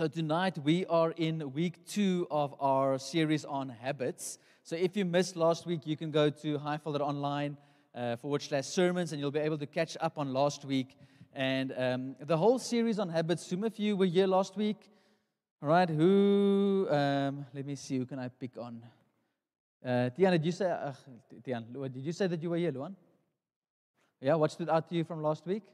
So, tonight we are in week two of our series on habits. So, if you missed last week, you can go to Highfolder Online uh, forward slash sermons and you'll be able to catch up on last week. And um, the whole series on habits, some of you were here last week. All right, who, um, let me see, who can I pick on? Uh, Tian, did you say, uh, Tian, did you say that you were here, Luan? Yeah, what stood out to you from last week?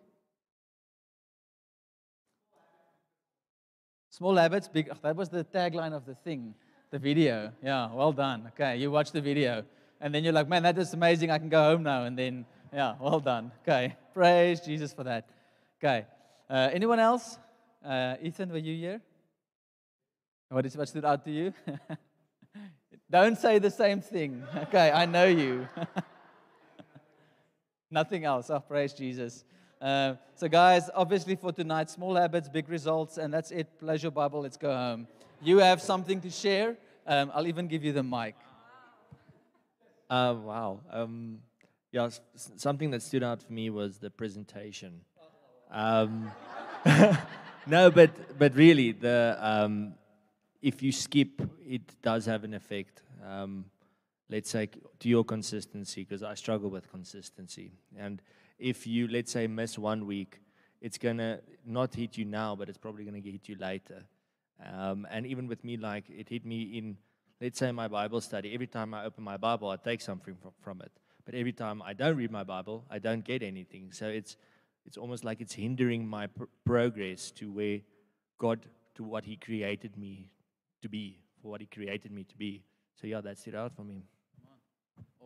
Small habits, big. Oh, that was the tagline of the thing, the video. Yeah, well done. Okay, you watch the video, and then you're like, man, that is amazing. I can go home now. And then, yeah, well done. Okay, praise Jesus for that. Okay, uh, anyone else? Uh, Ethan, were you here? What, is, what stood out to you? Don't say the same thing. Okay, I know you. Nothing else. Oh, praise Jesus. Uh, so, guys, obviously for tonight, small habits, big results, and that's it. Pleasure Bible, let's go home. You have something to share. Um, I'll even give you the mic. Uh, wow. Um, yeah, something that stood out for me was the presentation. Um, no, but but really, the um, if you skip, it does have an effect. Um, let's say to your consistency, because I struggle with consistency, and if you, let's say, miss one week, it's going to not hit you now, but it's probably going to hit you later. Um, and even with me, like, it hit me in, let's say, my Bible study. Every time I open my Bible, I take something from, from it. But every time I don't read my Bible, I don't get anything. So it's, it's almost like it's hindering my pr- progress to where God, to what He created me to be, for what He created me to be. So, yeah, that stood out for me.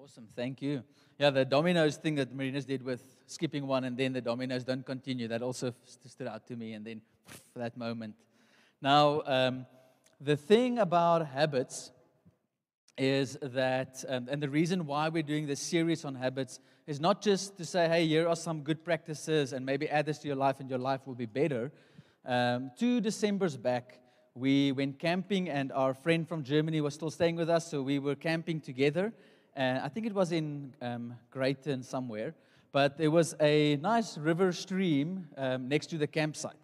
Awesome, thank you. Yeah, the dominoes thing that Marinas did with skipping one and then the dominoes don't continue, that also stood out to me, and then that moment. Now, um, the thing about habits is that, um, and the reason why we're doing this series on habits is not just to say, hey, here are some good practices and maybe add this to your life and your life will be better. Um, two Decembers back, we went camping and our friend from Germany was still staying with us, so we were camping together and I think it was in um, somewhere. But there was a nice river stream um, next to the campsite.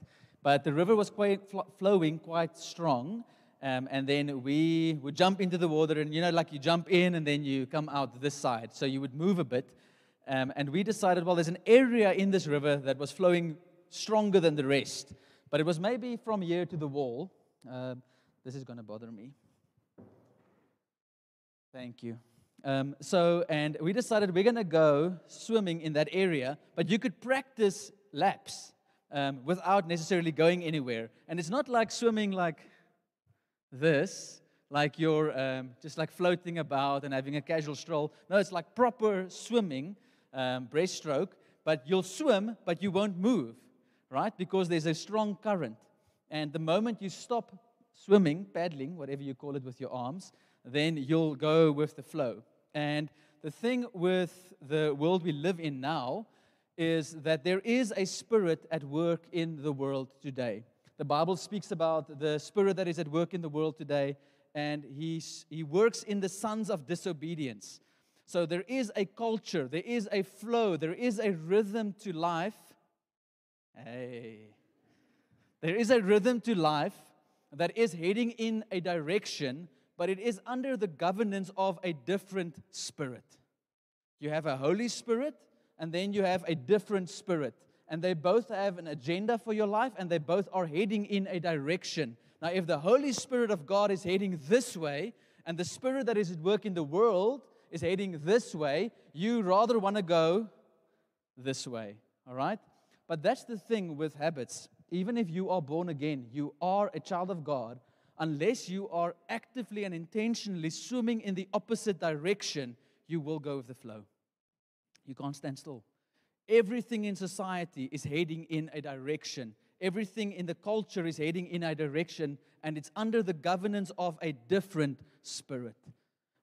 But the river was quite fl- flowing quite strong. Um, and then we would jump into the water, and you know, like you jump in and then you come out this side. So you would move a bit. Um, and we decided, well, there's an area in this river that was flowing stronger than the rest. But it was maybe from here to the wall. Uh, this is going to bother me. Thank you. Um, so, and we decided we're going to go swimming in that area, but you could practice laps um, without necessarily going anywhere. And it's not like swimming like this, like you're um, just like floating about and having a casual stroll. No, it's like proper swimming, um, breaststroke, but you'll swim, but you won't move, right? Because there's a strong current. And the moment you stop swimming, paddling, whatever you call it with your arms, then you'll go with the flow. And the thing with the world we live in now is that there is a spirit at work in the world today. The Bible speaks about the spirit that is at work in the world today, and he's, he works in the sons of disobedience. So there is a culture, there is a flow, there is a rhythm to life. Hey. There is a rhythm to life that is heading in a direction but it is under the governance of a different spirit. You have a Holy Spirit, and then you have a different spirit. And they both have an agenda for your life, and they both are heading in a direction. Now, if the Holy Spirit of God is heading this way, and the spirit that is at work in the world is heading this way, you rather want to go this way. All right? But that's the thing with habits. Even if you are born again, you are a child of God, unless you are actively and intentionally swimming in the opposite direction, you will go with the flow. You can't stand still. Everything in society is heading in a direction. Everything in the culture is heading in a direction, and it's under the governance of a different spirit.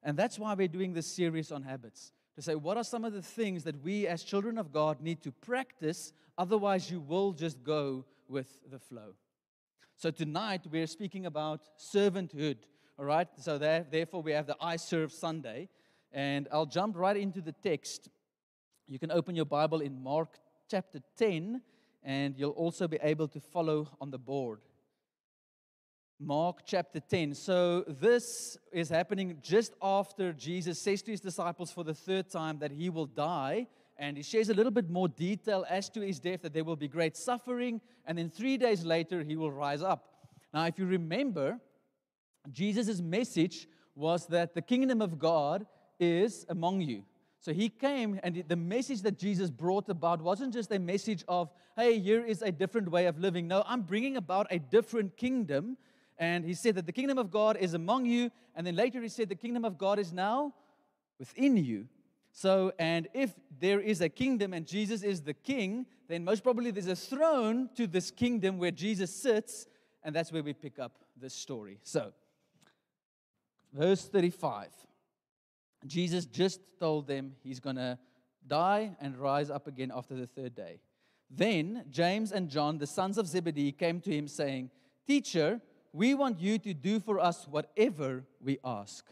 And that's why we're doing this series on habits to say, what are some of the things that we as children of God need to practice? Otherwise, you will just go with the flow. So tonight we're speaking about servanthood. All right. So there, therefore we have the I serve Sunday, and I'll jump right into the text. You can open your Bible in Mark chapter 10, and you'll also be able to follow on the board. Mark chapter 10. So, this is happening just after Jesus says to his disciples for the third time that he will die. And he shares a little bit more detail as to his death, that there will be great suffering. And then three days later, he will rise up. Now, if you remember, Jesus' message was that the kingdom of God is among you. So he came, and the message that Jesus brought about wasn't just a message of, hey, here is a different way of living. No, I'm bringing about a different kingdom. And he said that the kingdom of God is among you. And then later he said, the kingdom of God is now within you. So, and if there is a kingdom and Jesus is the king, then most probably there's a throne to this kingdom where Jesus sits. And that's where we pick up this story. So, verse 35. Jesus just told them he's going to die and rise up again after the third day. Then James and John, the sons of Zebedee, came to him saying, Teacher, we want you to do for us whatever we ask.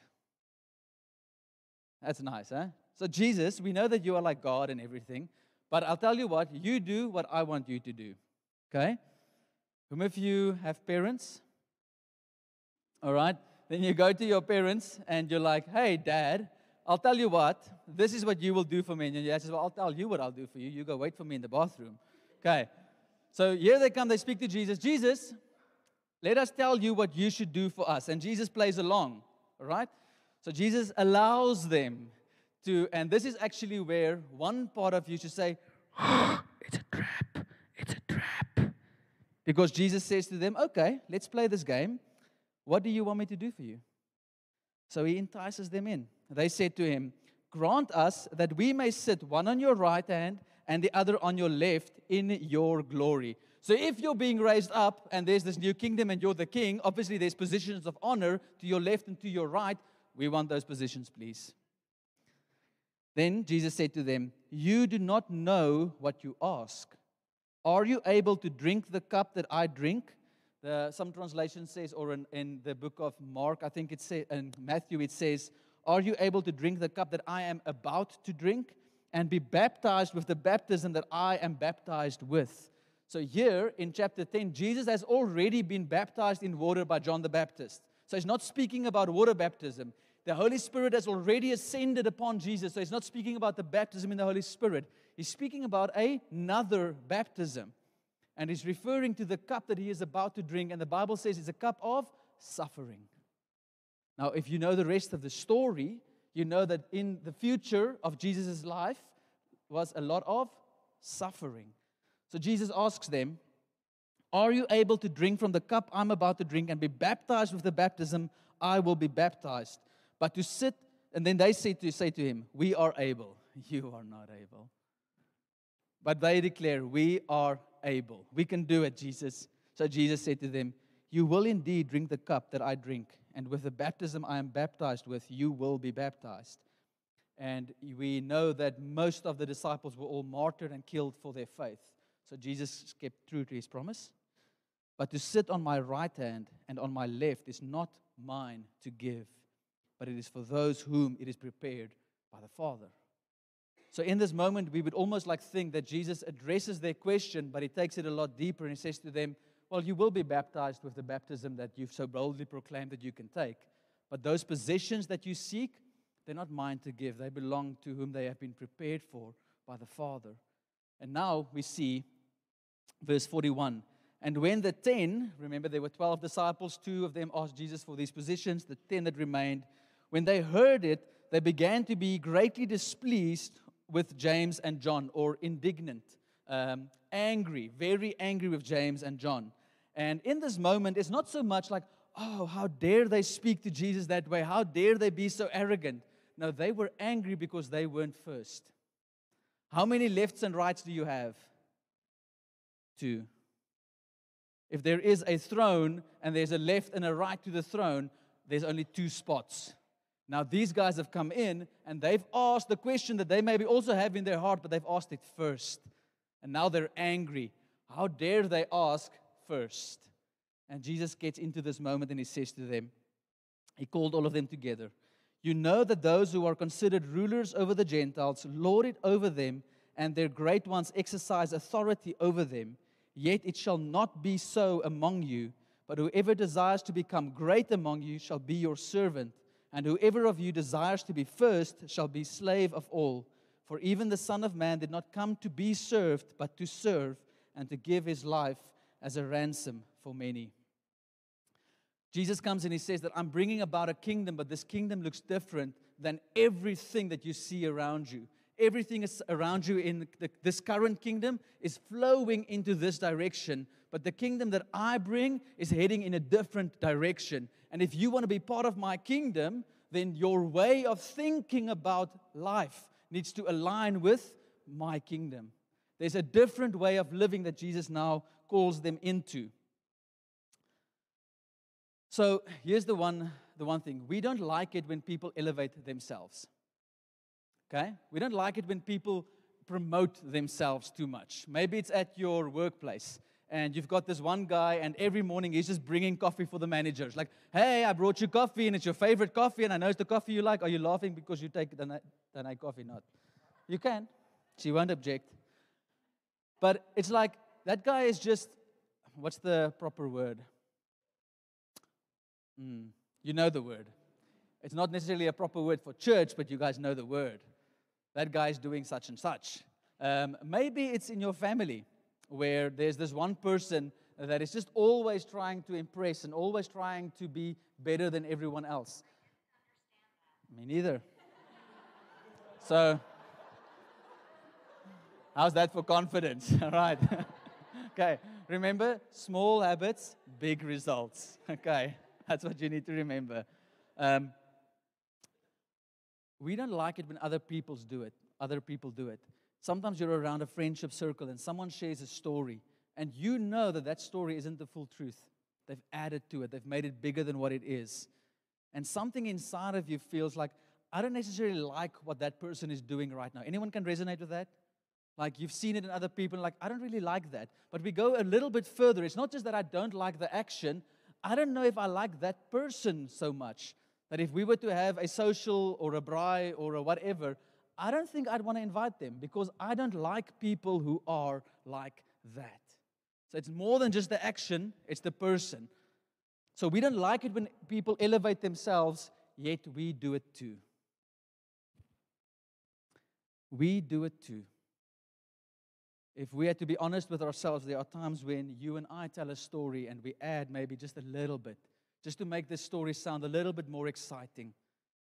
That's nice, huh? So, Jesus, we know that you are like God and everything, but I'll tell you what, you do what I want you to do. Okay? Whom of you have parents? All right? Then you go to your parents and you're like, hey, dad, I'll tell you what, this is what you will do for me. And your dad says, well, I'll tell you what I'll do for you. You go wait for me in the bathroom. Okay. So here they come, they speak to Jesus. Jesus, let us tell you what you should do for us. And Jesus plays along. All right? So Jesus allows them to, and this is actually where one part of you should say, it's a trap. It's a trap. Because Jesus says to them, okay, let's play this game. What do you want me to do for you? So he entices them in. They said to him, Grant us that we may sit one on your right hand and the other on your left in your glory. So if you're being raised up and there's this new kingdom and you're the king, obviously there's positions of honor to your left and to your right. We want those positions, please. Then Jesus said to them, You do not know what you ask. Are you able to drink the cup that I drink? The, some translation says, or in, in the book of Mark, I think it says, in Matthew, it says, Are you able to drink the cup that I am about to drink and be baptized with the baptism that I am baptized with? So, here in chapter 10, Jesus has already been baptized in water by John the Baptist. So, he's not speaking about water baptism. The Holy Spirit has already ascended upon Jesus. So, he's not speaking about the baptism in the Holy Spirit. He's speaking about another baptism and he's referring to the cup that he is about to drink. And the Bible says it's a cup of suffering. Now, if you know the rest of the story, you know that in the future of Jesus' life was a lot of suffering. So Jesus asks them, Are you able to drink from the cup I'm about to drink and be baptized with the baptism I will be baptized? But to sit, and then they say to, say to him, We are able. You are not able. But they declare, We are able. We can do it, Jesus. So Jesus said to them, You will indeed drink the cup that I drink, and with the baptism I am baptized with, you will be baptized. And we know that most of the disciples were all martyred and killed for their faith. So Jesus kept true to his promise. But to sit on my right hand and on my left is not mine to give, but it is for those whom it is prepared by the Father. So, in this moment, we would almost like think that Jesus addresses their question, but he takes it a lot deeper and he says to them, Well, you will be baptized with the baptism that you've so boldly proclaimed that you can take. But those possessions that you seek, they're not mine to give. They belong to whom they have been prepared for by the Father. And now we see verse 41. And when the ten, remember there were 12 disciples, two of them asked Jesus for these positions, the ten that remained, when they heard it, they began to be greatly displeased with James and John, or indignant, um, angry, very angry with James and John. And in this moment, it's not so much like, oh, how dare they speak to Jesus that way? How dare they be so arrogant? No, they were angry because they weren't first. How many lefts and rights do you have? Two. If there is a throne and there's a left and a right to the throne, there's only two spots. Now, these guys have come in and they've asked the question that they maybe also have in their heart, but they've asked it first. And now they're angry. How dare they ask first? And Jesus gets into this moment and he says to them, He called all of them together. You know that those who are considered rulers over the Gentiles lord it over them, and their great ones exercise authority over them. Yet it shall not be so among you But whoever desires to become great among you shall be your servant, and whoever of you desires to be first shall be slave of all. For even the Son of Man did not come to be served, but to serve, and to give his life as a ransom for many. Jesus comes and he says that I'm bringing about a kingdom, but this kingdom looks different than everything that you see around you. Everything is around you in the, this current kingdom is flowing into this direction, but the kingdom that I bring is heading in a different direction. And if you want to be part of my kingdom, then your way of thinking about life needs to align with my kingdom. There's a different way of living that Jesus now calls them into. So here's the one, the one thing. We don't like it when people elevate themselves. Okay? We don't like it when people promote themselves too much. Maybe it's at your workplace and you've got this one guy and every morning he's just bringing coffee for the managers. Like, hey, I brought you coffee and it's your favorite coffee and I know it's the coffee you like. Are you laughing because you take the night coffee? Not. You can. She won't object. But it's like that guy is just, what's the proper word? Mm, you know the word. It's not necessarily a proper word for church, but you guys know the word. That guy's doing such and such. Um, maybe it's in your family where there's this one person that is just always trying to impress and always trying to be better than everyone else. Me neither. So, how's that for confidence? All right. okay. Remember, small habits, big results. Okay. That's what you need to remember. Um, we don't like it when other people do it. Other people do it. Sometimes you're around a friendship circle and someone shares a story, and you know that that story isn't the full truth. They've added to it, they've made it bigger than what it is. And something inside of you feels like, I don't necessarily like what that person is doing right now. Anyone can resonate with that? Like you've seen it in other people, like, I don't really like that. But we go a little bit further. It's not just that I don't like the action, I don't know if I like that person so much that if we were to have a social or a braai or a whatever, I don't think I'd want to invite them because I don't like people who are like that. So it's more than just the action, it's the person. So we don't like it when people elevate themselves, yet we do it too. We do it too. If we had to be honest with ourselves, there are times when you and I tell a story and we add maybe just a little bit, just to make the story sound a little bit more exciting,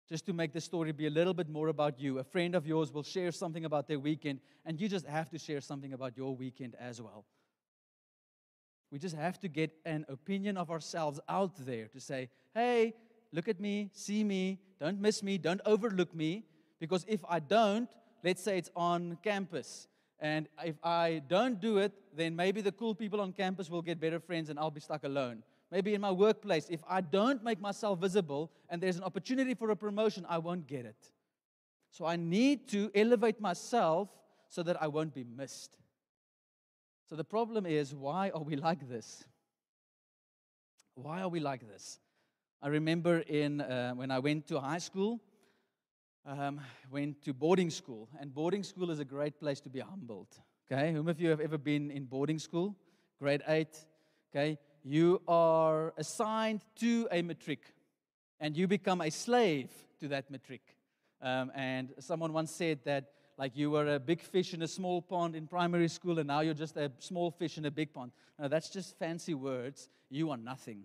just to make the story be a little bit more about you. A friend of yours will share something about their weekend, and you just have to share something about your weekend as well. We just have to get an opinion of ourselves out there to say, hey, look at me, see me, don't miss me, don't overlook me. Because if I don't, let's say it's on campus, and if I don't do it, then maybe the cool people on campus will get better friends and I'll be stuck alone. Maybe in my workplace, if I don't make myself visible and there's an opportunity for a promotion, I won't get it. So I need to elevate myself so that I won't be missed. So the problem is, why are we like this? Why are we like this? I remember in, uh, when I went to high school, um, went to boarding school, and boarding school is a great place to be humbled. Okay, whom of you have ever been in boarding school? Grade eight. Okay, you are assigned to a matric, and you become a slave to that matric. Um, and someone once said that, like you were a big fish in a small pond in primary school, and now you're just a small fish in a big pond. No, that's just fancy words. You are nothing.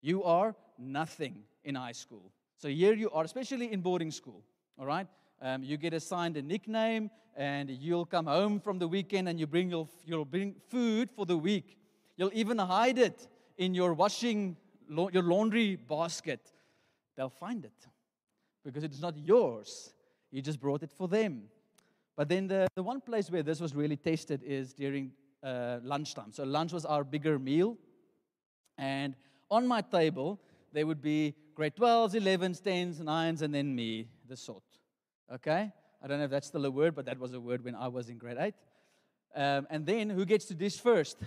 You are nothing in high school. So here you are, especially in boarding school, all right? Um, you get assigned a nickname, and you'll come home from the weekend and you bring your, you'll bring food for the week. You'll even hide it in your washing, your laundry basket. They'll find it because it's not yours. You just brought it for them. But then the, the one place where this was really tested is during uh, lunchtime. So lunch was our bigger meal. And on my table, there would be grade 12s, 11s, 10s, 9s, and then me, the sort. Okay? I don't know if that's still a word, but that was a word when I was in grade 8. Um, and then who gets to dish first?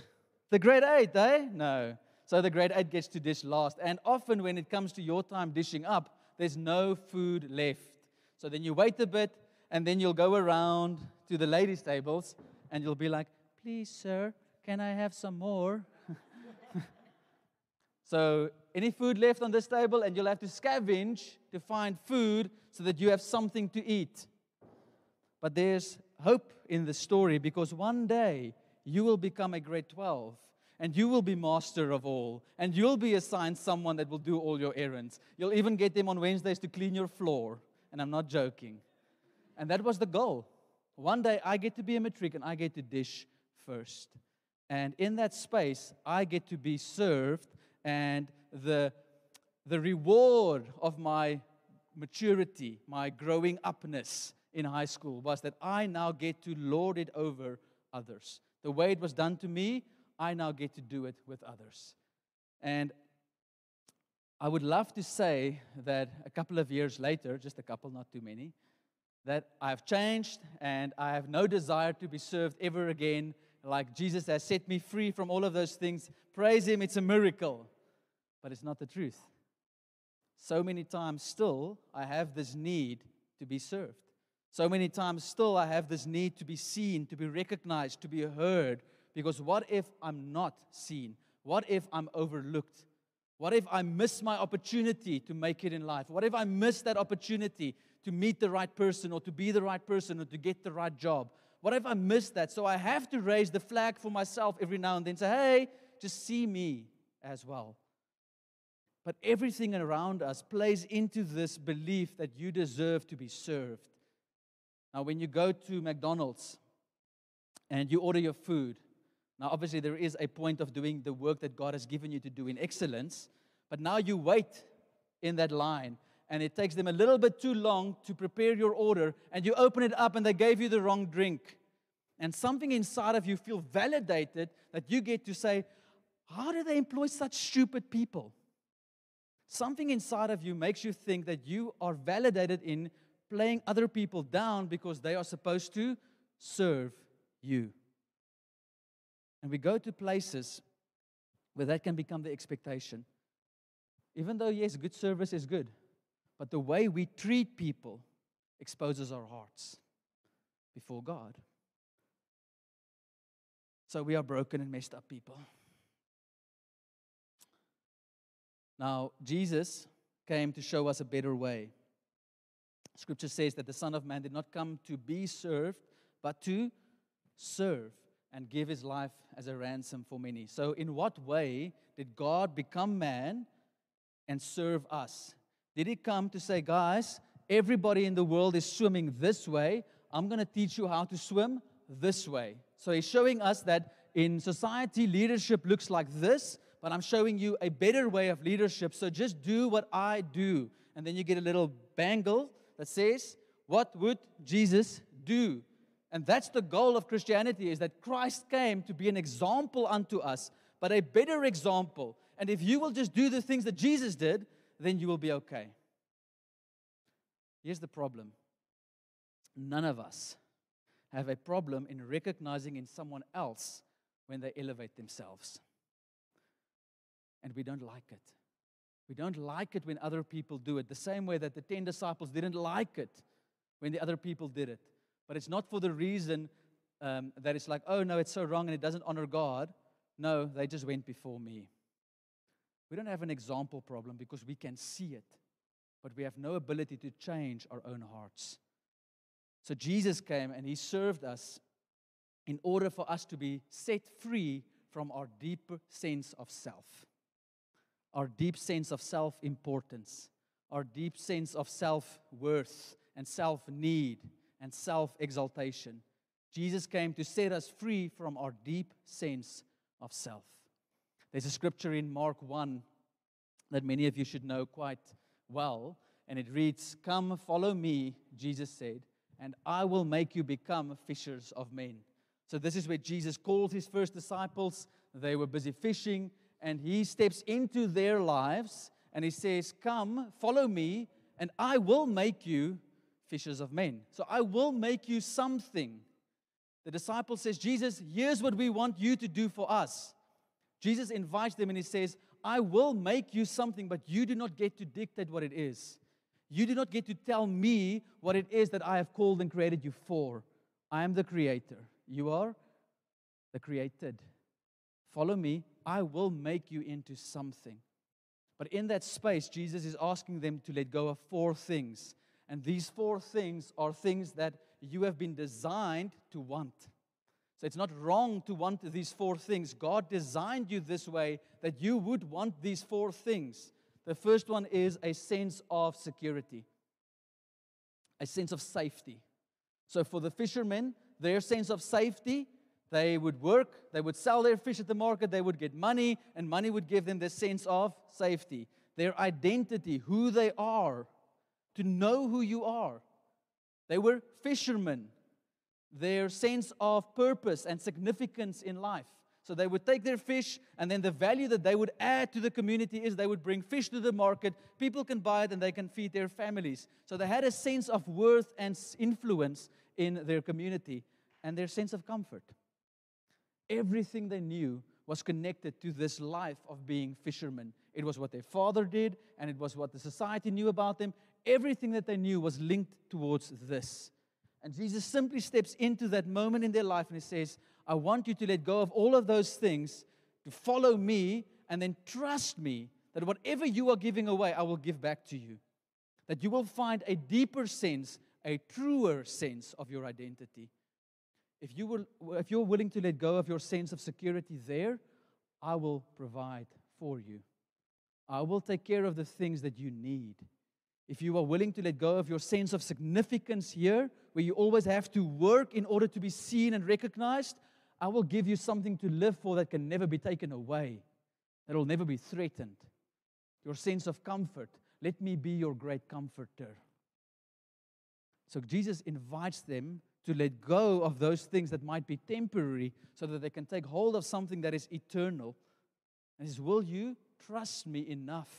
The grade 8, eh? No. So the grade 8 gets to dish last. And often when it comes to your time dishing up, there's no food left. So then you wait a bit, and then you'll go around to the ladies' tables, and you'll be like, please, sir, can I have some more? So, any food left on this table, and you'll have to scavenge to find food so that you have something to eat. But there's hope in the story because one day you will become a grade 12 and you will be master of all and you'll be assigned someone that will do all your errands. You'll even get them on Wednesdays to clean your floor. And I'm not joking. And that was the goal. One day I get to be a matric and I get to dish first. And in that space, I get to be served, and the, the reward of my maturity, my growing upness in high school was that I now get to lord it over others. The way it was done to me, I now get to do it with others. And I would love to say that a couple of years later, just a couple, not too many, that I've changed and I have no desire to be served ever again. Like Jesus has set me free from all of those things. Praise Him, it's a miracle. But it's not the truth. So many times still, I have this need to be served. So many times still, I have this need to be seen, to be recognized, to be heard. Because what if I'm not seen? What if I'm overlooked? What if I miss my opportunity to make it in life? What if I miss that opportunity to meet the right person or to be the right person or to get the right job? What if I miss that? So I have to raise the flag for myself every now and then say, hey, just see me as well. But everything around us plays into this belief that you deserve to be served. Now, when you go to McDonald's and you order your food, now obviously there is a point of doing the work that God has given you to do in excellence, but now you wait in that line and it takes them a little bit too long to prepare your order and you open it up and they gave you the wrong drink. And something inside of you feel validated that you get to say, how do they employ such stupid people? Something inside of you makes you think that you are validated in playing other people down because they are supposed to serve you. And we go to places where that can become the expectation. Even though, yes, good service is good, but the way we treat people exposes our hearts before God. So we are broken and messed up people. Now, Jesus came to show us a better way. Scripture says that the Son of Man did not come to be served, but to serve and give his life as a ransom for many. So, in what way did God become man and serve us? Did he come to say, guys, everybody in the world is swimming this way. I'm going to teach you how to swim this way. So, he's showing us that in society, leadership looks like this, but I'm showing you a better way of leadership. So, just do what I do. And then you get a little bangle that says, What would Jesus do? And that's the goal of Christianity is that Christ came to be an example unto us, but a better example. And if you will just do the things that Jesus did, then you will be okay. Here's the problem none of us have a problem in recognizing in someone else when they elevate themselves. And we don't like it. We don't like it when other people do it, the same way that the 10 disciples didn't like it when the other people did it. But it's not for the reason um, that it's like, oh no, it's so wrong and it doesn't honor God. No, they just went before me. We don't have an example problem because we can see it, but we have no ability to change our own hearts. So Jesus came and he served us in order for us to be set free from our deeper sense of self our deep sense of self importance, our deep sense of self worth and self need and self exaltation. Jesus came to set us free from our deep sense of self. There's a scripture in Mark 1 that many of you should know quite well, and it reads, Come, follow me, Jesus said, and I will make you become fishers of men. So, this is where Jesus called his first disciples. They were busy fishing, and he steps into their lives and he says, Come, follow me, and I will make you fishers of men. So I will make you something. The disciple says, Jesus, here's what we want you to do for us. Jesus invites them and he says, I will make you something, but you do not get to dictate what it is. You do not get to tell me what it is that I have called and created you for. I am the creator. You are the created. Follow me, I will make you into something. But in that space, Jesus is asking them to let go of four things. And these four things are things that you have been designed to want. So it's not wrong to want these four things. God designed you this way that you would want these four things. The first one is a sense of security, a sense of safety. So for the fishermen, their sense of safety, they would work, they would sell their fish at the market, they would get money, and money would give them the sense of safety. Their identity, who they are, to know who you are. They were fishermen their sense of purpose and significance in life. So they would take their fish, and then the value that they would add to the community is they would bring fish to the market. People can buy it and they can feed their families. So they had a sense of worth and influence in their community and their sense of comfort. Everything they knew was connected to this life of being fishermen. It was what their father did, and it was what the society knew about them. Everything that they knew was linked towards this. And Jesus simply steps into that moment in their life and he says, I want you to let go of all of those things, to follow me, and then trust me that whatever you are giving away, I will give back to you. That you will find a deeper sense, a truer sense of your identity. If, you will, if you're willing to let go of your sense of security there, I will provide for you. I will take care of the things that you need if you are willing to let go of your sense of significance here, where you always have to work in order to be seen and recognized, I will give you something to live for that can never be taken away, that will never be threatened. Your sense of comfort, let me be your great comforter. So Jesus invites them to let go of those things that might be temporary so that they can take hold of something that is eternal. And he says, Will you trust me enough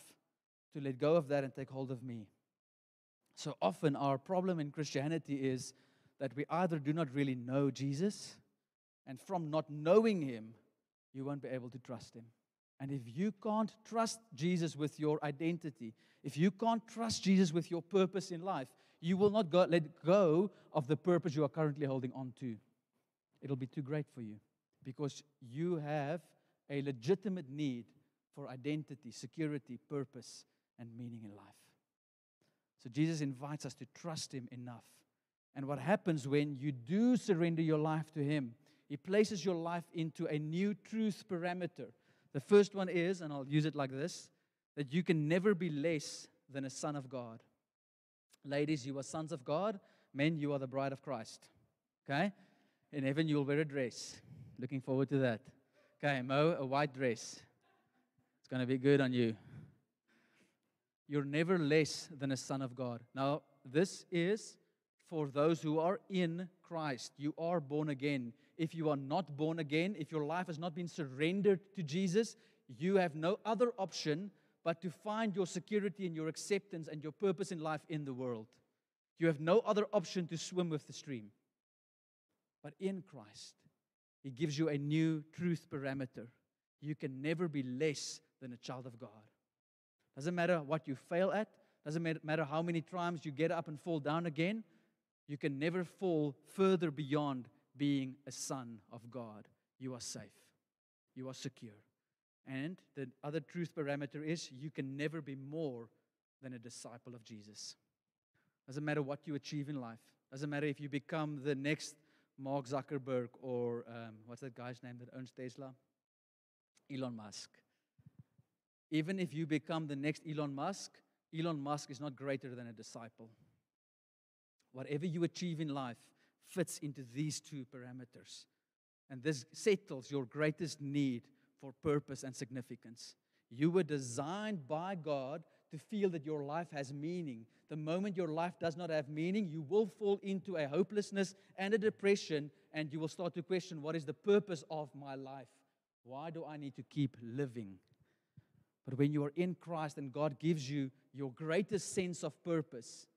to let go of that and take hold of me? So often, our problem in Christianity is that we either do not really know Jesus, and from not knowing him, you won't be able to trust him. And if you can't trust Jesus with your identity, if you can't trust Jesus with your purpose in life, you will not go, let go of the purpose you are currently holding on to. It'll be too great for you because you have a legitimate need for identity, security, purpose, and meaning in life. So Jesus invites us to trust Him enough. And what happens when you do surrender your life to Him? He places your life into a new truth parameter. The first one is, and I'll use it like this, that you can never be less than a son of God. Ladies, you are sons of God. Men, you are the bride of Christ. Okay? In heaven, you'll wear a dress. Looking forward to that. Okay, Mo, a white dress. It's going to be good on you you're never less than a son of God. Now, this is for those who are in Christ. You are born again. If you are not born again, if your life has not been surrendered to Jesus, you have no other option but to find your security and your acceptance and your purpose in life in the world. You have no other option to swim with the stream. But in Christ, He gives you a new truth parameter. You can never be less than a child of God. Doesn't matter what you fail at, doesn't matter how many times you get up and fall down again, you can never fall further beyond being a son of God. You are safe, you are secure. And the other truth parameter is you can never be more than a disciple of Jesus. Doesn't matter what you achieve in life, doesn't matter if you become the next Mark Zuckerberg or um, what's that guy's name that owns Tesla? Elon Musk. Even if you become the next Elon Musk, Elon Musk is not greater than a disciple. Whatever you achieve in life fits into these two parameters. And this settles your greatest need for purpose and significance. You were designed by God to feel that your life has meaning. The moment your life does not have meaning, you will fall into a hopelessness and a depression, and you will start to question what is the purpose of my life? Why do I need to keep living? But when you are in Christ and God gives you your greatest sense of purpose,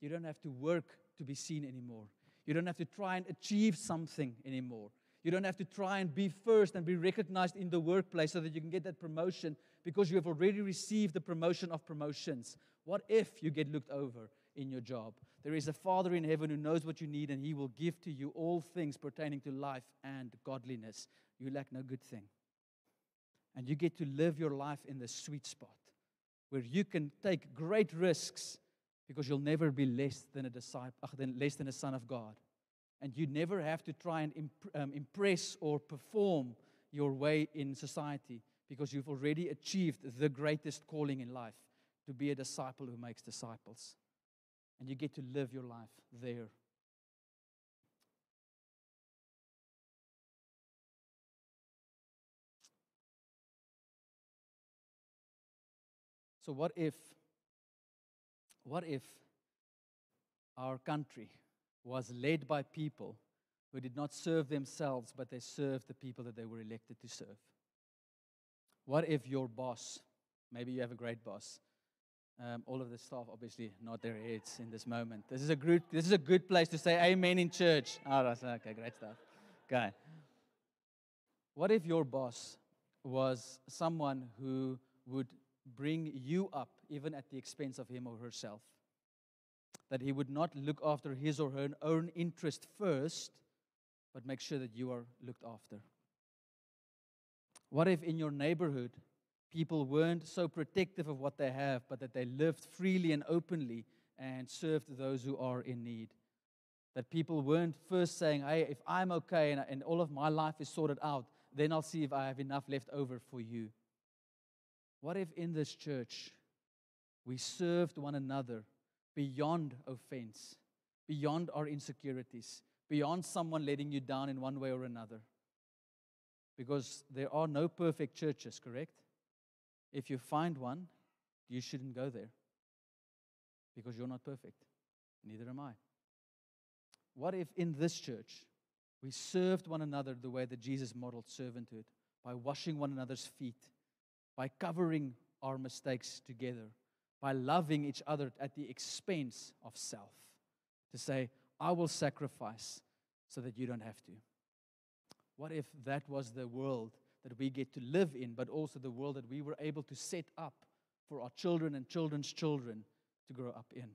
you don't have to work to be seen anymore. You don't have to try and achieve something anymore. You don't have to try and be first and be recognized in the workplace so that you can get that promotion because you have already received the promotion of promotions. What if you get looked over in your job? There is a Father in heaven who knows what you need, and He will give to you all things pertaining to life and godliness. You lack no good thing and you get to live your life in the sweet spot where you can take great risks because you'll never be less than a disciple, less than a son of God. And you never have to try and um, impress or perform your way in society because you've already achieved the greatest calling in life to be a disciple who makes disciples. And you get to live your life there. So what if what if our country was led by people who did not serve themselves but they served the people that they were elected to serve? What if your boss, maybe you have a great boss, um, all of the staff obviously not their heads in this moment. This is a good, this is a good place to say amen in church. Oh, that's okay, great stuff. Okay. What if your boss was someone who would bring you up even at the expense of him or herself? That he would not look after his or her own interest first, but make sure that you are looked after. What if in your neighborhood people weren't so protective of what they have, but that they lived freely and openly and served those who are in need? That people weren't first saying, hey, if I'm okay and, and all of my life is sorted out, then I'll see if I have enough left over for you. What if in this church we served one another beyond offense, beyond our insecurities, beyond someone letting you down in one way or another? Because there are no perfect churches, correct? If you find one, you shouldn't go there because you're not perfect. Neither am I. What if in this church we served one another the way that Jesus modeled servanthood by washing one another's feet, by covering our mistakes together, by loving each other at the expense of self? To say, I will sacrifice so that you don't have to. What if that was the world that we get to live in, but also the world that we were able to set up for our children and children's children to grow up in?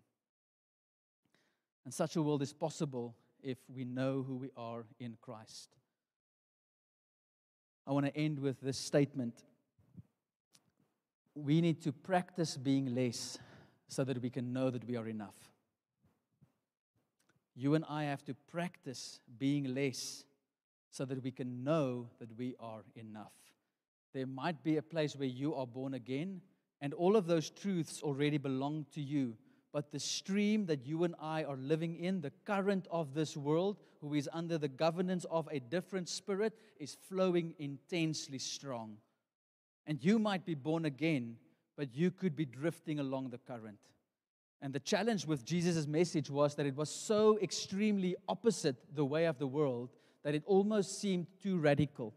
And such a world is possible if we know who we are in Christ. I want to end with this statement. We need to practice being less so that we can know that we are enough. You and I have to practice being less so that we can know that we are enough. There might be a place where you are born again, and all of those truths already belong to you. But the stream that you and I are living in, the current of this world, who is under the governance of a different spirit, is flowing intensely strong. And you might be born again, but you could be drifting along the current. And the challenge with Jesus' message was that it was so extremely opposite the way of the world that it almost seemed too radical.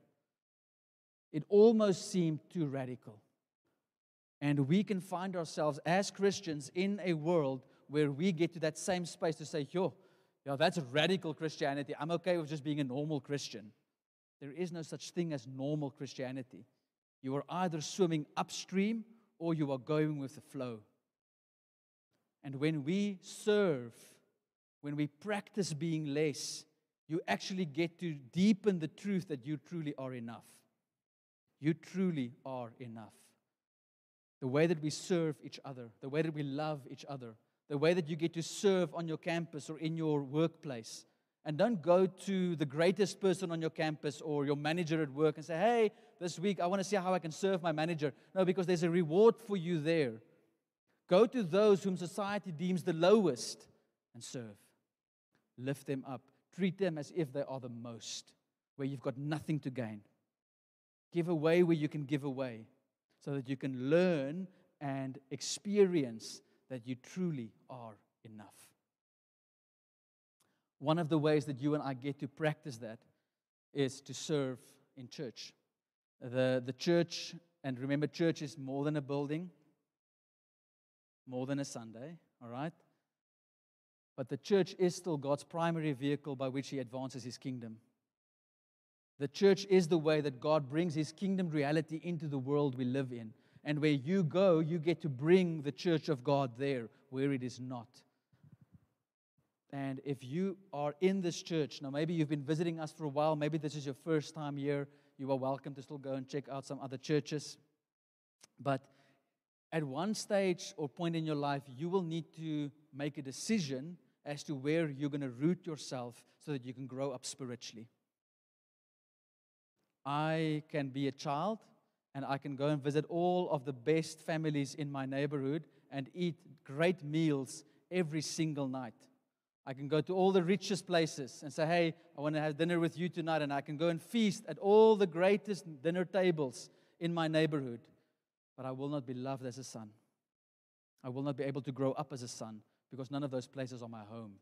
It almost seemed too radical. And we can find ourselves as Christians in a world where we get to that same space to say, yo, yo, that's radical Christianity. I'm okay with just being a normal Christian. There is no such thing as normal Christianity. You are either swimming upstream or you are going with the flow. And when we serve, when we practice being less, you actually get to deepen the truth that you truly are enough. You truly are enough. The way that we serve each other, the way that we love each other, the way that you get to serve on your campus or in your workplace. And don't go to the greatest person on your campus or your manager at work and say, hey, this week I want to see how I can serve my manager. No, because there's a reward for you there. Go to those whom society deems the lowest and serve. Lift them up. Treat them as if they are the most, where you've got nothing to gain. Give away where you can give away so that you can learn and experience that you truly are enough. One of the ways that you and I get to practice that is to serve in church. The, the church, and remember, church is more than a building, more than a Sunday, all right? But the church is still God's primary vehicle by which He advances His kingdom. The church is the way that God brings His kingdom reality into the world we live in. And where you go, you get to bring the church of God there where it is not. And if you are in this church, now maybe you've been visiting us for a while, maybe this is your first time here, you are welcome to still go and check out some other churches. But at one stage or point in your life, you will need to make a decision as to where you're going to root yourself so that you can grow up spiritually. I can be a child and I can go and visit all of the best families in my neighborhood and eat great meals every single night. I can go to all the richest places and say, Hey, I want to have dinner with you tonight. And I can go and feast at all the greatest dinner tables in my neighborhood. But I will not be loved as a son. I will not be able to grow up as a son because none of those places are my home.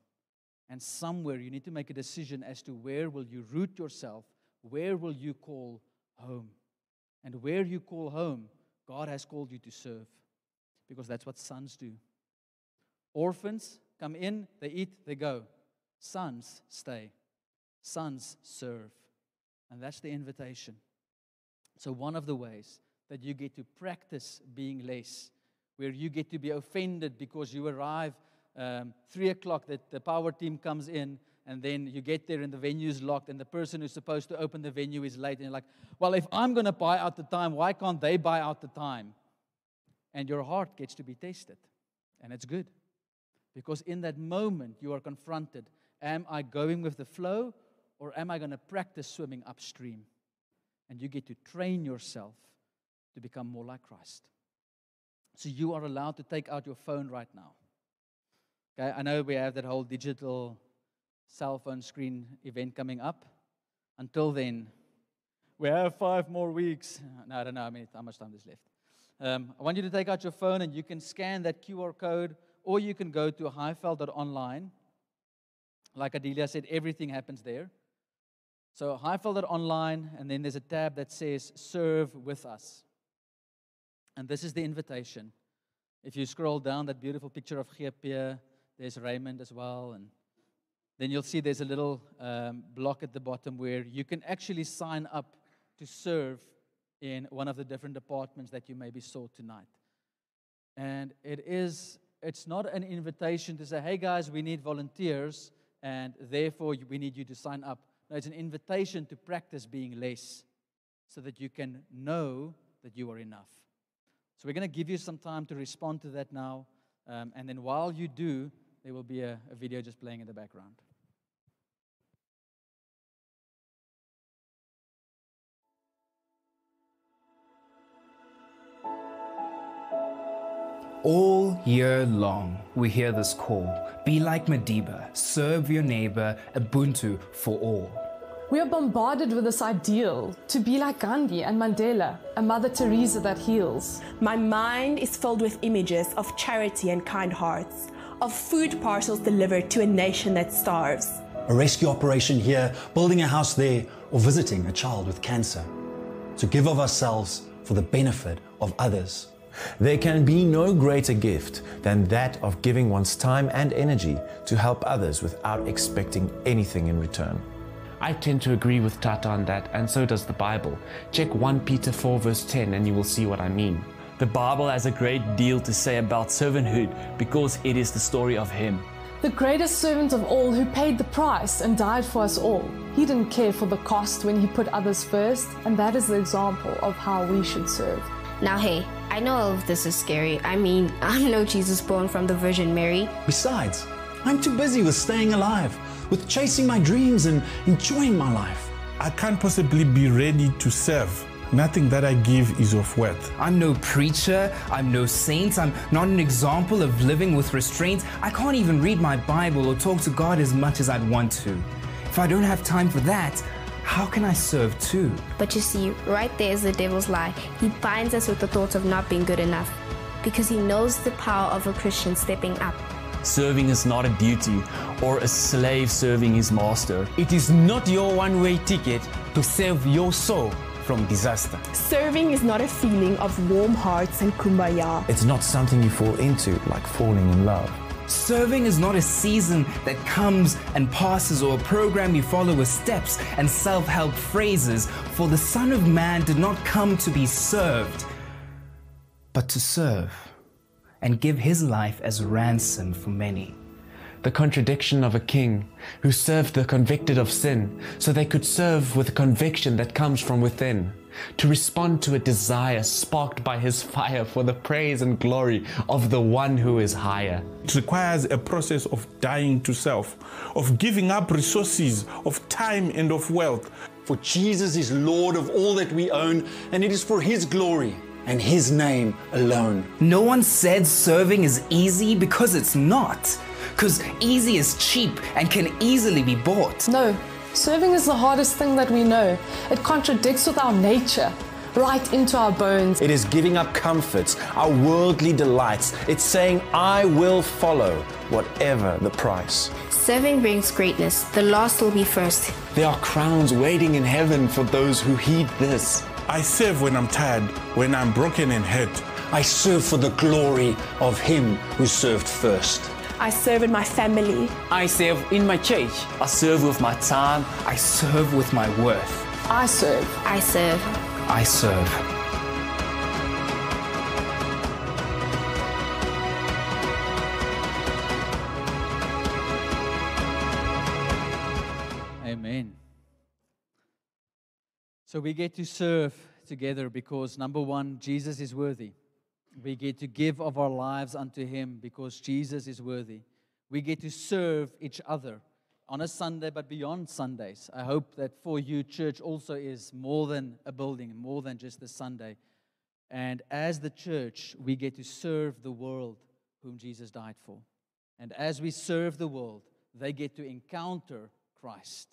And somewhere you need to make a decision as to where will you root yourself, where will you call home. And where you call home, God has called you to serve because that's what sons do. Orphans come in, they eat, they go. Sons stay. Sons serve. And that's the invitation. So, one of the ways that you get to practice being less, where you get to be offended because you arrive um, three o'clock, that the power team comes in, and then you get there and the venue's locked, and the person who's supposed to open the venue is late, and you're like, well, if I'm going to buy out the time, why can't they buy out the time? And your heart gets to be tested, and it's good. Because in that moment, you are confronted Am I going with the flow, or am I going to practice swimming upstream? And you get to train yourself to become more like Christ. So you are allowed to take out your phone right now. Okay, I know we have that whole digital cell phone screen event coming up. Until then, we have five more weeks. No, I don't know I mean, how much time is left. Um, I want you to take out your phone and you can scan that QR code, or you can go to highveld.online. Like Adelia said, everything happens there. So highveld.online, and then there's a tab that says Serve with us. And this is the invitation. If you scroll down, that beautiful picture of GP, there's Raymond as well. And then you'll see there's a little um, block at the bottom where you can actually sign up to serve in one of the different departments that you maybe saw tonight. And it is, it's not an invitation to say, hey guys, we need volunteers, and therefore we need you to sign up. No, it's an invitation to practice being less so that you can know that you are enough. So we're going to give you some time to respond to that now. Um, and then while you do, there will be a, a video just playing in the background. All year long, we hear this call be like Madiba, serve your neighbor, Ubuntu for all. We are bombarded with this ideal to be like Gandhi and Mandela, a Mother Teresa that heals. My mind is filled with images of charity and kind hearts, of food parcels delivered to a nation that starves. A rescue operation here, building a house there, or visiting a child with cancer. To give of ourselves for the benefit of others. There can be no greater gift than that of giving one's time and energy to help others without expecting anything in return. I tend to agree with Tata on that, and so does the Bible. Check 1 Peter 4, verse 10, and you will see what I mean. The Bible has a great deal to say about servanthood because it is the story of Him. The greatest servant of all who paid the price and died for us all. He didn't care for the cost when he put others first, and that is the example of how we should serve. Now, hey, I know all of this is scary. I mean, I'm no Jesus born from the Virgin Mary. Besides, I'm too busy with staying alive, with chasing my dreams and enjoying my life. I can't possibly be ready to serve. Nothing that I give is of worth. I'm no preacher, I'm no saint, I'm not an example of living with restraint. I can't even read my Bible or talk to God as much as I'd want to. If I don't have time for that, how can I serve too? But you see, right there is the devil's lie. He binds us with the thought of not being good enough because he knows the power of a Christian stepping up. Serving is not a duty or a slave serving his master. It is not your one way ticket to save your soul from disaster. Serving is not a feeling of warm hearts and kumbaya. It's not something you fall into like falling in love. Serving is not a season that comes and passes or a program you follow with steps and self help phrases, for the Son of Man did not come to be served, but to serve and give his life as a ransom for many. the contradiction of a king who served the convicted of sin so they could serve with a conviction that comes from within, to respond to a desire sparked by his fire for the praise and glory of the one who is higher. It requires a process of dying to self, of giving up resources, of time, and of wealth. For Jesus is Lord of all that we own, and it is for His glory and His name alone. No one said serving is easy because it's not. Because easy is cheap and can easily be bought. No, serving is the hardest thing that we know. It contradicts with our nature, right into our bones. It is giving up comforts, our worldly delights. It's saying, I will follow whatever the price. Serving brings greatness. The last will be first. There are crowns waiting in heaven for those who heed this. I serve when I'm tired, when I'm broken and hurt. I serve for the glory of Him who served first. I serve in my family. I serve in my church. I serve with my time. I serve with my worth. I serve. I serve. I serve. Amen. So we get to serve together because number one, Jesus is worthy. We get to give of our lives unto Him because Jesus is worthy. We get to serve each other on a Sunday, but beyond Sundays. I hope that for you, church also is more than a building, more than just a Sunday. And as the church, we get to serve the world whom Jesus died for. And as we serve the world, they get to encounter Christ.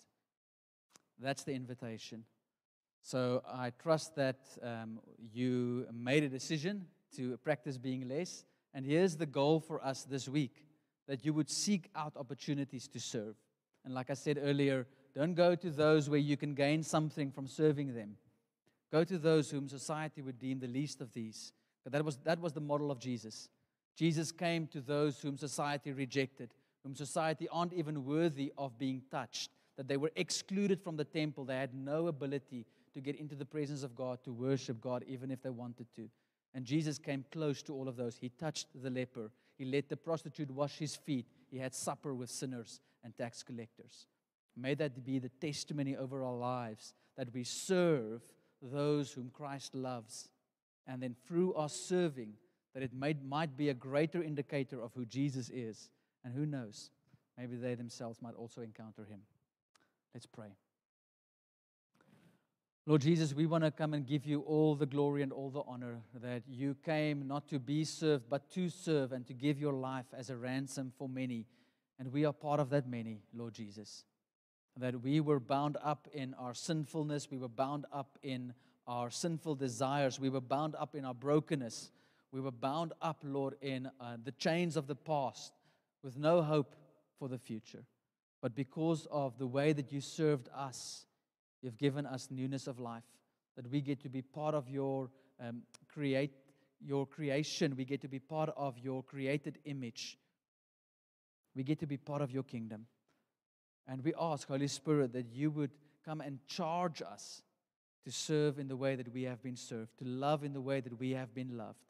That's the invitation. So I trust that um, you made a decision to practice being less. And here's the goal for us this week that you would seek out opportunities to serve. And like I said earlier, don't go to those where you can gain something from serving them. Go to those whom society would deem the least of these. But that was, that was the model of Jesus. Jesus came to those whom society rejected, whom society aren't even worthy of being touched, that they were excluded from the temple. They had no ability to get into the presence of God, to worship God, even if they wanted to. And Jesus came close to all of those. He touched the leper, he let the prostitute wash his feet, he had supper with sinners and tax collectors. May that be the testimony over our lives that we serve those whom Christ loves. And then through our serving, that it might, might be a greater indicator of who Jesus is. And who knows, maybe they themselves might also encounter him. Let's pray. Lord Jesus, we want to come and give you all the glory and all the honor that you came not to be served, but to serve and to give your life as a ransom for many. And we are part of that many, Lord Jesus. That we were bound up in our sinfulness, we were bound up in our sinful desires, we were bound up in our brokenness, we were bound up, Lord, in uh, the chains of the past with no hope for the future. But because of the way that you served us, you've given us newness of life, that we get to be part of your um, create your creation. We get to be part of your created image. We get to be part of your kingdom. And we ask, Holy Spirit, that you would come and charge us to serve in the way that we have been served, to love in the way that we have been loved.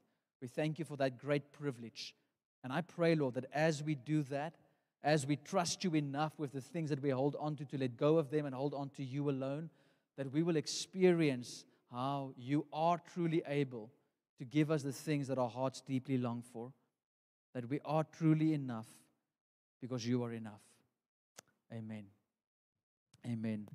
We thank you for that great privilege. And I pray, Lord, that as we do that, as we trust you enough with the things that we hold on to, to let go of them and hold on to you alone, that we will experience how you are truly able to give us the things that our hearts deeply long for, that we are truly enough because you are enough. Amen. Amen.